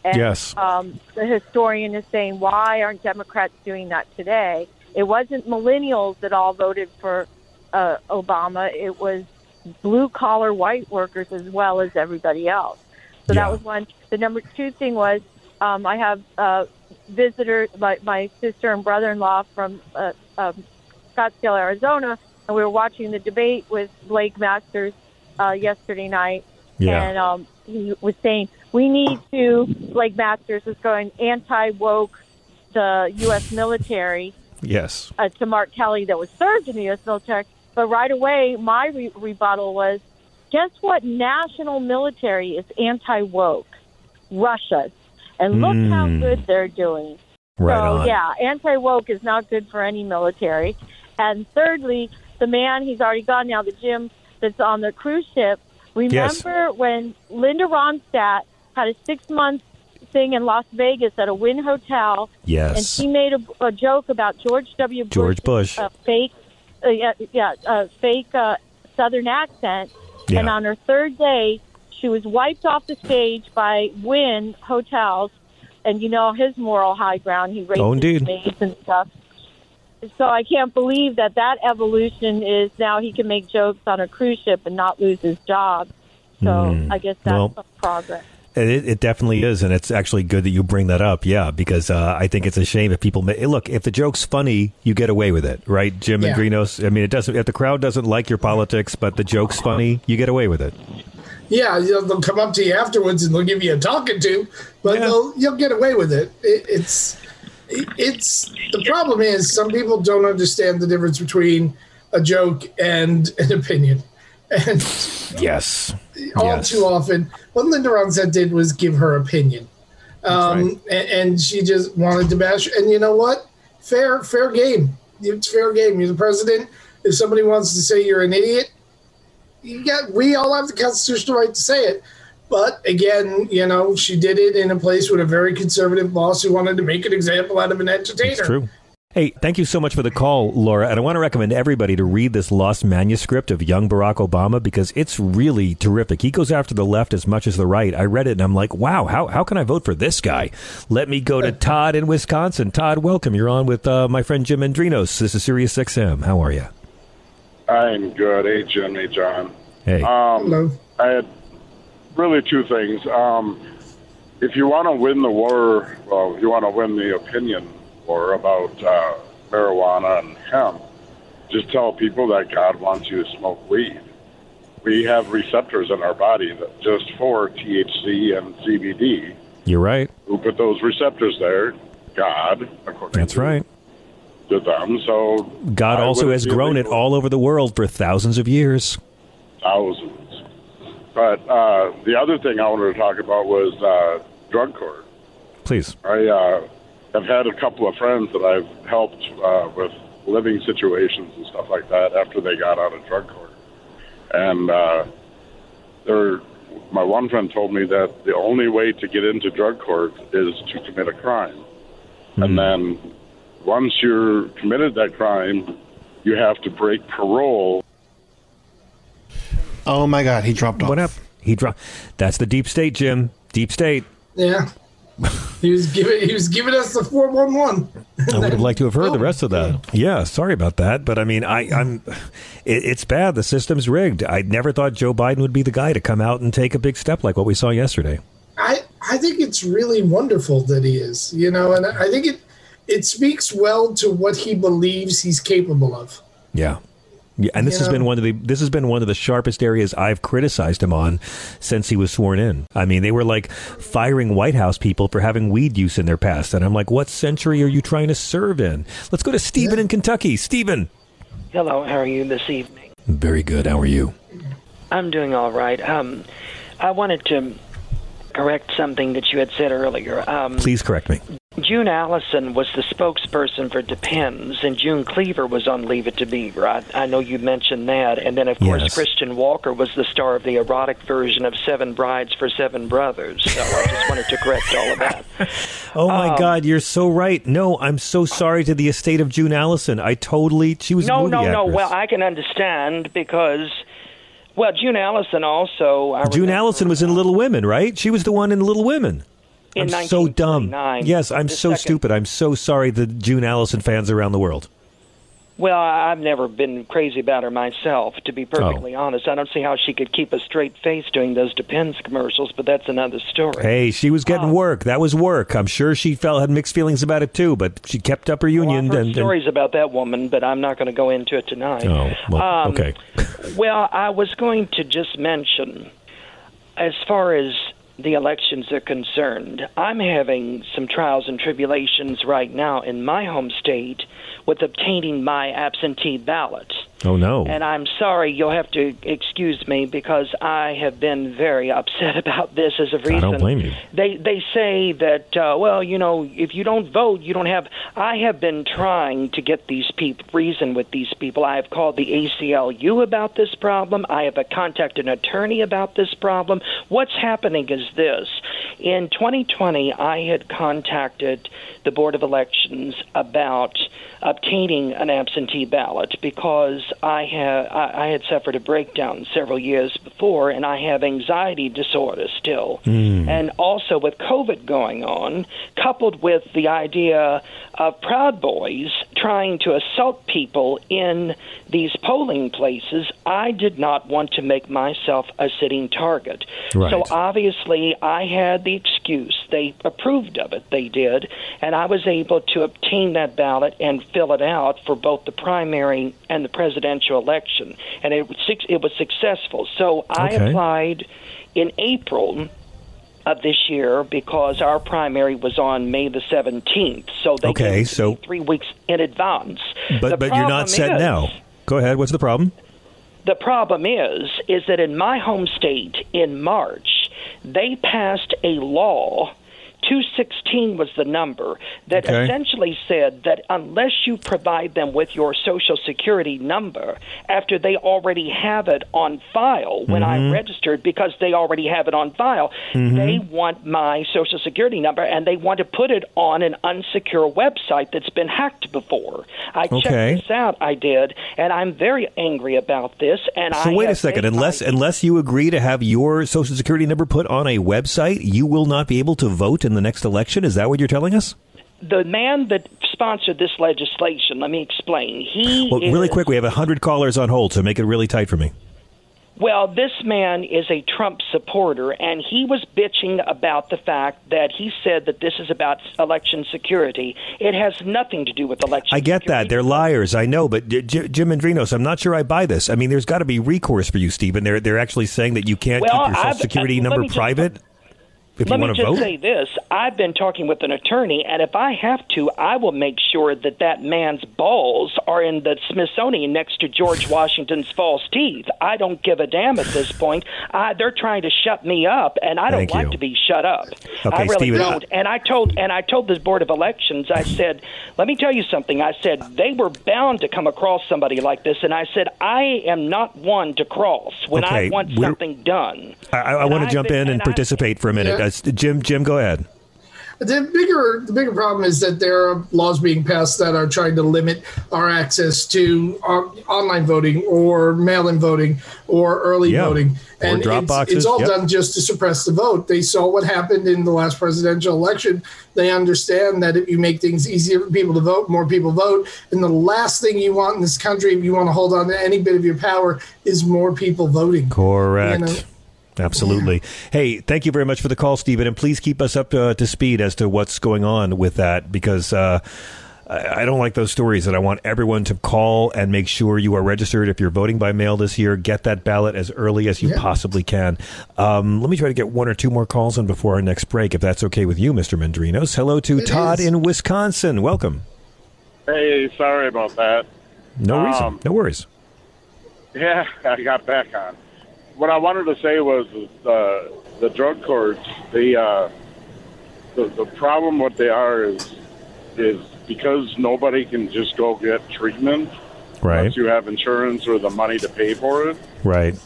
And, Yes. Um, the historian is saying, why aren't Democrats doing that today? It wasn't millennials that all voted for uh, Obama. It was blue collar white workers as well as everybody else. So Yeah. that was one. The number two thing was um, I have uh, visitors, my, my sister and brother in law from uh, um, Scottsdale, Arizona, and we were watching the debate with Blake Masters uh, yesterday night. Yeah. And um, he was saying we need to, Blake Masters was going anti woke the U.S. military Yes. uh, to Mark Kelly that was served in the U.S. military. But right away, my re- rebuttal was, guess what? National military is anti woke, Russia's, and look how Mm. good they're doing. Right so on. yeah, anti woke is not good for any military. And thirdly, the man he's already gone now, the Jim that's on the cruise ship. Yes. Remember when Linda Ronstadt had a six month thing in Las Vegas at a Wynn Hotel, Yes. and she made a, a joke about George W. Bush, George Bush. uh, fake, uh, yeah, yeah, uh, fake uh, Southern accent. Yeah. And on her third day, she was wiped off the stage by Wynn Hotels, and you know his moral high ground. He raped Oh, his indeed. maids and stuff. So I can't believe that that evolution is now he can make jokes on a cruise ship and not lose his job. So Hmm. I guess that's Well- a progress. It, it definitely is, and it's actually good that you bring that up. Yeah, because uh, I think it's a shame if people ma- look if the joke's funny, you get away with it, right, Jim and Yeah. Grinos? I mean, it doesn't if the crowd doesn't like your politics, but the joke's funny, you get away with it. Yeah, you know, they'll come up to you afterwards and they'll give you a talking to, but Yeah. they'll, you'll get away with it. it. It's it's the problem is some people don't understand the difference between a joke and an opinion, and Yes, all yes. too often what Linda Ronstadt did was give her opinion, um, a- and, she just wanted to bash. And you know what? Fair fair game. It's fair game. You're the president. If somebody wants to say you're an idiot, you got we all have the constitutional right to say it. But again, you know, she did it in a place with a very conservative boss who wanted to make an example out of an entertainer. It's true. Hey, thank you so much for the call, Laura. And I want to recommend everybody to read this lost manuscript of young Barack Obama because it's really terrific. He goes after the left as much as the right. I read it and I'm like, wow, how, how can I vote for this guy? Let me go to Todd in Wisconsin. Todd, welcome. You're on with uh, my friend Jim Mendrinos. This is Sirius XM. How are you? I'm good. Hey, Jim. Hey, John. Hey. Um, Hello. I had really two things. Um, if you want to win the war, well, if you want to win the opinion war about uh, marijuana and hemp, just tell people that God wants you to smoke weed. We have receptors in our body that just for THC and CBD. You're right. Who put those receptors there? God, according That's right. to them. So God I also has grown it all over the world for thousands of years. thousands. But uh, the other thing I wanted to talk about was uh, drug court. Please. I uh, have had a couple of friends that I've helped uh, with living situations and stuff like that after they got out of drug court, and uh, they're. My one friend told me that the only way to get into drug court is to commit a crime, and then once you're committed that crime, you have to break parole Oh my God, he dropped off. What up? He dropped. That's the deep state, Jim. Deep state. Yeah. he was giving he was giving us the four one one. I would have liked to have heard the rest of that. Yeah, sorry about that, but I mean, I, I'm. It, it's bad. The system's rigged. I never thought Joe Biden would be the guy to come out and take a big step like what we saw yesterday. I I think it's really wonderful that he is, you know, and I think it it speaks well to what he believes he's capable of. Yeah. Yeah, and this has Yeah. been one of the this has been one of the sharpest areas I've criticized him on since he was sworn in. I mean, they were like firing White House people for having weed use in their past, and I'm like, what century are you trying to serve in? Let's go to Stephen in Kentucky. Stephen. Hello, how are you this evening? Very good. How are you? I'm doing all right. Um, I wanted to correct something that you had said earlier. Um, Please correct me. June Allyson was the spokesperson for Depends, and June Cleaver was on Leave It to Beaver. I, I know you mentioned that. And then, of course, Yes. Christian Walker was the star of the erotic version of Seven Brides for Seven Brothers. So I just wanted to correct all of that. Oh my Um, God, you're so right. No, I'm so sorry to the estate of June Allyson. I totally she was no, no, no. Well, I can understand because, well, June Allyson also. I June remember- Allison was in Little Women, right? She was the one in Little Women. In I'm so dumb. Yes, I'm so second- stupid. I'm so sorry, the June Allyson fans around the world. Well, I've never been crazy about her myself, to be perfectly honest. I don't see how she could keep a straight face doing those Depends commercials, but that's another story. Hey, she was getting work. That was work. I'm sure she felt had mixed feelings about it too, but she kept up her union. I've heard and, and- stories about that woman, but I'm not going to go into it tonight. oh, well, Um, okay. Well, I was going to just mention, as far as the elections are concerned, I'm having some trials and tribulations right now in my home state with obtaining my absentee ballot. Oh no. And I'm sorry, you'll have to excuse me because I have been very upset about this as a reason. I don't blame you. They they say that uh, well, you know, if you don't vote, you don't have. I have been trying to get these people reason with these people. I have called the ACLU about this problem. I have uh, contacted an attorney about this problem. What's happening is this: in 2020, I had contacted the Board of Elections about obtaining an absentee ballot because I had I, I had suffered a breakdown several years before, and I have anxiety disorder still, hmm. and also with COVID going on, coupled with the idea of Proud Boys trying to assault people in these polling places, I did not want to make myself a sitting target. Right. So obviously, I had the They approved of it. They did, and I was able to obtain that ballot and fill it out for both the primary and the presidential election, and it was it was successful. So I Okay. applied in April of this year because our primary was on May the 17th. So they Okay, gave so- me three weeks in advance. But The but you're not set is- now. Go ahead. What's the problem? the problem is, is that in my home state in March, they passed a law. 216 was the number that Okay. essentially said that unless you provide them with your social security number after they already have it on file when I Mhm. registered because they already have it on file Mhm. they want my social security number and they want to put it on an unsecure website that's been hacked before I Okay. checked this out I did and I'm very angry about this and So I wait a second. my- Unless unless you agree to have your social security number put on a website, you will not be able to vote in the next election. Is that what you're telling us? the man that sponsored this legislation, let me explain. He Well, really quick, we have a hundred callers on hold, so make it really tight for me. Well, this man is a Trump supporter, and he was bitching about the fact that he said that this is about election security. It has nothing to do with election. I get that they're liars. I know, but J- Jim Mendrinos, I'm not sure I buy this. I mean, there's got to be recourse for you, Stephen. They're they're actually saying that you can't Well, keep your social I've- security uh, let number me just- private if Let you me want to just vote. say this: I've been talking with an attorney, and if I have to, I will make sure that that man's balls are in the Smithsonian next to George Washington's false teeth. I don't give a damn at this point. I, they're trying to shut me up, and I don't Thank like you. to be shut up. Okay, I really Stephen, don't. Uh, and I told and I told this board of elections. I said, "Let me tell you something." I said they were bound to come across somebody like this, and I said I am not one to cross when Okay, I want something done. I, I, I want to jump been- in and, and I- participate for a minute. Yeah. Uh, Jim, Jim, go ahead. The bigger the bigger problem is that there are laws being passed that are trying to limit our access to uh, online voting or mail-in voting or early Yeah, voting, or and drop it's, boxes, it's all yep. done just to suppress the vote. They saw what happened in the last presidential election. They understand that if you make things easier for people to vote, more people vote. And the last thing you want in this country, if you want to hold on to any bit of your power, is more people voting. Correct. You know? Absolutely. Hey, thank you very much for the call, Stephen, and please keep us up to, to speed as to what's going on with that because uh, I, I don't like those stories, and I want everyone to call and make sure you are registered. If you're voting by mail this year, get that ballot as early as you Yeah. possibly can. Um, let me try to get one or two more calls in before our next break, if that's okay with you, Mr. Mendrinos. Hello to It Todd is. in Wisconsin. Welcome. Hey, sorry about that. No reason. Um, No worries. Yeah, I got back on. What I wanted to say was uh, the drug courts. The, uh, the the problem what they are is is because nobody can just go get treatment Right. unless you have insurance or the money to pay for it. Right.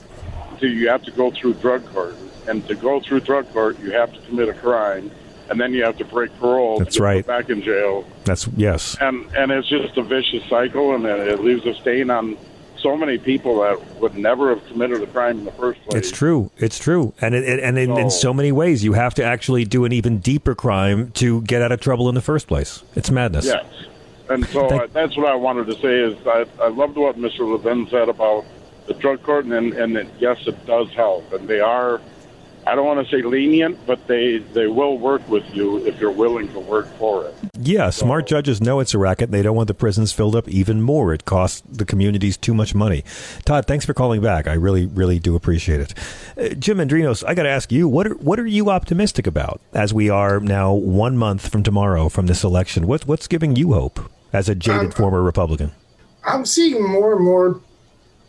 So you have to go through drug court, and to go through drug court, you have to commit a crime, and then you have to break parole. That's right. Back in jail. That's yes. and and it's just a vicious cycle, and it leaves a stain on so many people that would never have committed a crime in the first place. It's true. It's true. And it, and in, in so many ways, you have to actually do an even deeper crime to get out of trouble in the first place. It's madness. Yes. And so Thank- uh, that's what I wanted to say is I, I loved what Mr. Levin said about the drug court, and, and it, yes, it does help. And they are, I don't want to say lenient, but they, they will work with you if you're willing to work for it. Yeah, smart judges know it's a racket. They don't want the prisons filled up even more. It costs the communities too much money. Todd, thanks for calling back. I really, really do appreciate it. Uh, Jim Mendrinos, I got to ask you, what are what are you optimistic about as we are now one month from tomorrow from this election? What what's giving you hope as a jaded Um, former Republican? I'm seeing more and more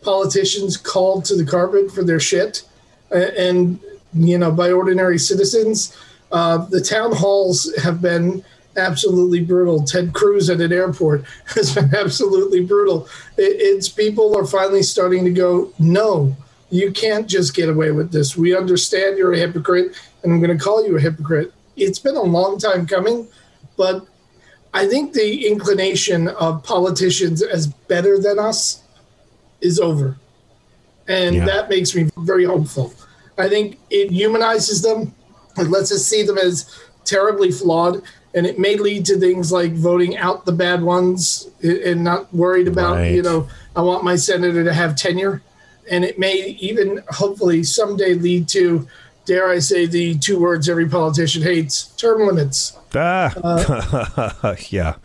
politicians called to the carpet for their shit, and you know, by ordinary citizens. Uh, the town halls have been absolutely brutal. Ted Cruz at an airport has been absolutely brutal. It, it's people are finally starting to go, no, you can't just get away with this. We understand you're a hypocrite, and I'm going to call you a hypocrite. It's been a long time coming, but I think the inclination of politicians as better than us is over. And Yeah. that makes me very hopeful. I think it humanizes them. It lets us see them as terribly flawed. And it may lead to things like voting out the bad ones and not worried about, Right. you know, I want my senator to have tenure. And it may even hopefully someday lead to, dare I say, the two words every politician hates term limits. Ah, yeah,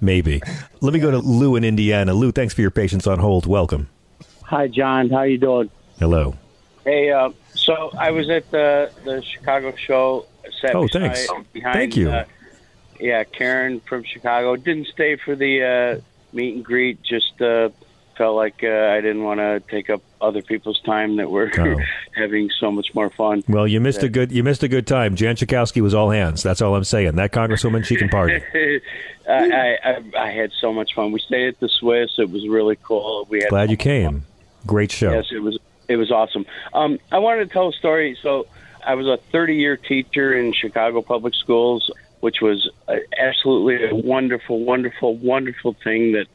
maybe. Let me go to Lou in Indiana. Lou, thanks for your patience on hold. Welcome. Hi, John. How you doing? Hello. Hey, uh, so I was at the the Chicago show. Sat Oh, beside- thanks. Behind, Thank you. Uh, yeah, Karen from Chicago didn't stay for the uh, meet and greet. Just uh, felt like uh, I didn't want to take up other people's time that were Oh. having so much more fun. Well, you missed Yeah. a good you missed a good time. Jan Schakowsky was all hands. That's all I'm saying. That congresswoman, she can party. I, I, I had so much fun. We stayed at the Swiss. It was really cool. We had Glad you came. Great show. Yes, it was it was awesome. Um, I wanted to tell a story. So I was a 30 year teacher in Chicago public schools, which was absolutely a wonderful, wonderful, wonderful thing that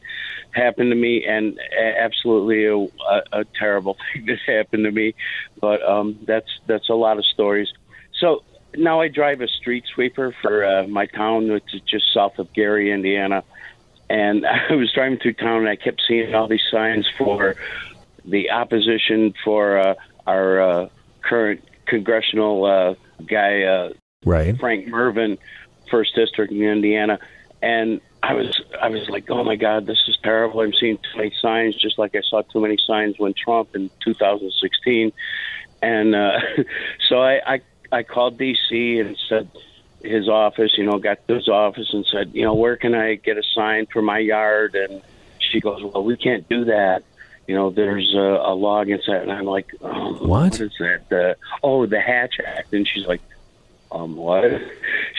happened to me, and absolutely a, a, a terrible thing that happened to me. But um, that's that's a lot of stories. So now I drive a street sweeper for uh, my town, which is just south of Gary, Indiana. And I was driving through town, and I kept seeing all these signs for the opposition for uh, our uh, current congressional uh, guy, uh, Right. Frank Mrvan, first district in Indiana, and I was I was like, oh my God, this is terrible. I'm seeing too many signs, just like I saw too many signs when Trump in 2016, and uh, so I, I I called DC and said his office, you know, got to his office and said, you know, where can I get a sign for my yard? And she goes, well, we can't do that. You know, there's a, a law against that. And I'm like, oh, What? what is that? Uh, oh, the Hatch Act. And she's like, um, what?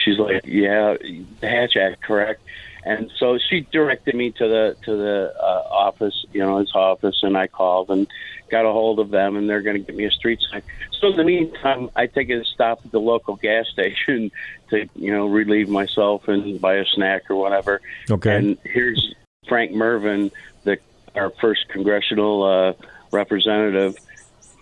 She's like, yeah, the Hatch Act, correct. And so she directed me to the to the uh, office, you know, his office, and I called and got a hold of them, and they're going to get me a street sign. So in the meantime, I take a stop at the local gas station to, you know, relieve myself and buy a snack or whatever. Okay. And here's Frank Mervin, the our first congressional uh, representative,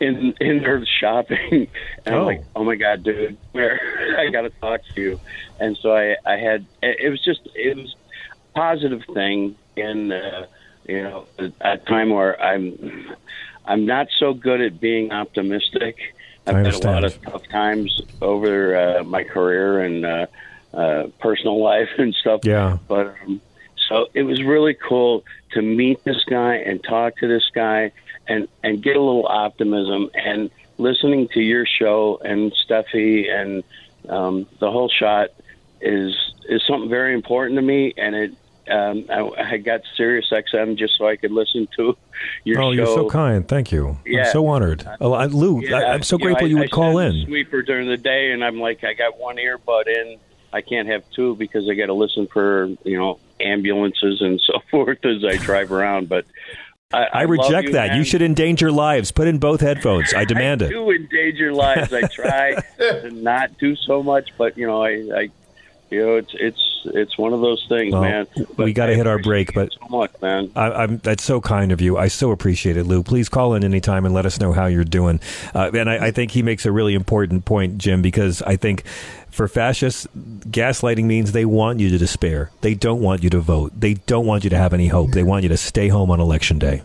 in in her shopping, and I'm Oh. like, oh my god, dude, where I got to talk to you. And so I I had it it was just it was a positive thing in uh, you know a time where I'm I'm not so good at being optimistic. I've had a lot of tough times over uh, my career and uh, uh, personal life and stuff. Yeah. But um, so it was really cool to meet this guy and talk to this guy and and get a little optimism and listening to your show and Steffi and um, the whole shot is is something very important to me and it um, I, I got Sirius XM just so I could listen to your show. oh, show. you're so kind. Thank you. Yeah. I'm so honored. Oh, I- Lou, Yeah, I, I'm so you know, grateful I- you would call in. Sweeper during the day, and I'm like, I got one earbud in. I can't have two because I got to listen for you know ambulances and so forth as I drive around. But I, I, reject you, that. man. You should endanger lives. Put in both headphones. I demand I it. do endanger lives. I try to not do so much, but you know, I, I You know, it's it's it's one of those things, Well, man. we got to hit our break, but so much, man. I, I'm, that's so kind of you. I so appreciate it, Lou. Please call in anytime and let us know how you're doing. Uh, and I, I think he makes a really important point, Jim, because I think for fascists, gaslighting means they want you to despair. They don't want you to vote. They don't want you to have any hope. They want you to stay home on election day.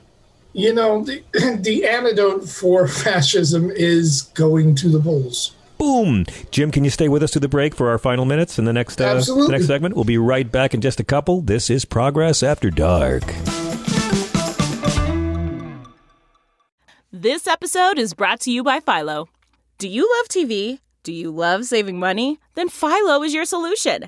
You know, the, the antidote for fascism is going to the polls. Boom. Jim, can you stay with us to the break for our final minutes in the next, uh, the next segment? We'll be right back in just a couple. This is Progress After Dark. This episode is brought to you by Philo. Do you love TV? Do you love saving money? Then Philo is your solution.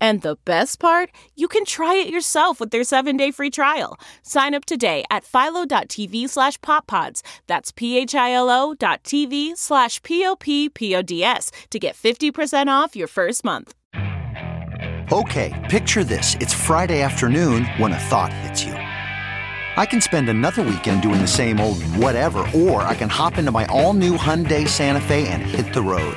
And the best part, you can try it yourself with their seven-day free trial. Sign up today at philo.tv slash poppods. That's p-h-i-l-o dot tv slash p-o-p-p-o-d-s to get 50% off your first month. Okay, picture this. It's Friday afternoon when a thought hits you. I can spend another weekend doing the same old whatever, or I can hop into my all new Hyundai Santa Fe and hit the road.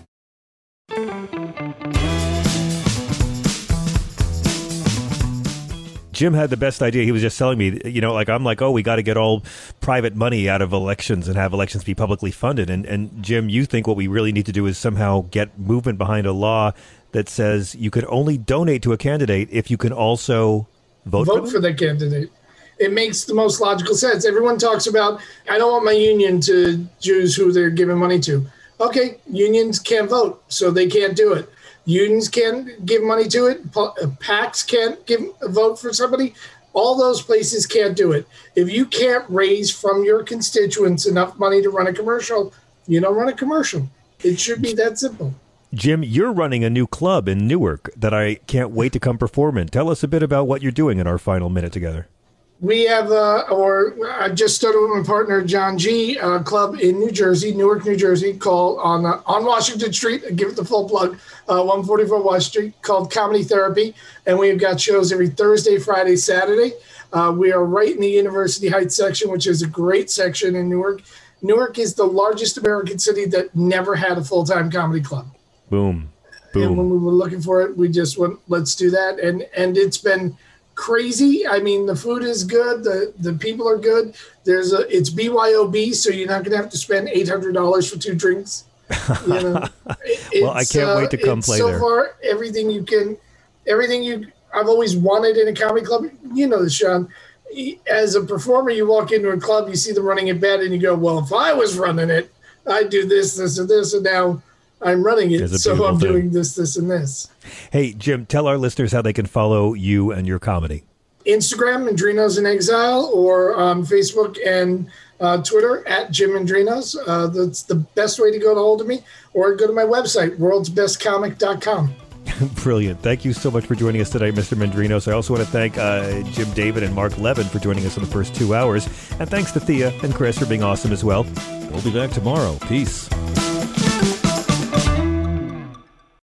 Jim had the best idea. He was just telling me, you know, like I'm like, oh, we got to get all private money out of elections and have elections be publicly funded. And and Jim, you think what we really need to do is somehow get movement behind a law that says you can only donate to a candidate if you can also vote, vote for for the candidate. It makes the most logical sense. Everyone talks about, I don't want my union to choose who they're giving money to. Okay, unions can't vote, so they can't do it. Unions can't give money to it. Uh, PACs can't give a vote for somebody. All those places can't do it. If you can't raise from your constituents enough money to run a commercial, you don't run a commercial. It should be that simple. Jim, you're running a new club in Newark that I can't wait to come perform in. Tell us a bit about what you're doing in our final minute together. We have, uh, or I just started with my partner John G, a club in New Jersey, Newark, New Jersey, called on uh, on Washington Street. I give it the full plug, uh, 144 Washington Street, called Comedy Therapy, and we've got shows every Thursday, Friday, Saturday. Uh, we are right in the University Heights section, which is a great section in Newark. Newark is the largest American city that never had a full time comedy club. Boom, And when we were looking for it, we just went, let's do that. And and it's been crazy. I mean, the food is good, the the people are good. There's a it's BYOB, so you're not gonna have to spend eight hundred dollars for two drinks. You know, It- Well, I can't uh, wait to come play so there. far, everything you can, everything you I've always wanted in a comedy club. You know this, Sean. As a performer, you walk into a club, you see them running it bad, and you go, "Well, if I was running it, I'd do this, this, and this." And now I'm running it, so I'm thing. doing this, this, and this. Hey, Jim, tell our listeners how they can follow you and your comedy. Instagram, Andrinos in Exile, or on Facebook and uh, Twitter at Jim Mendrinos. Uh, that's the best way to go to hold of me, or go to my website, worldsbestcomic.com. Brilliant. Thank you so much for joining us today, Mr. Mendrinos. I also want to thank uh, Jim David and Marc Levin for joining us in the first two hours. And thanks to Thea and Chris for being awesome as well. We'll be back tomorrow. Peace.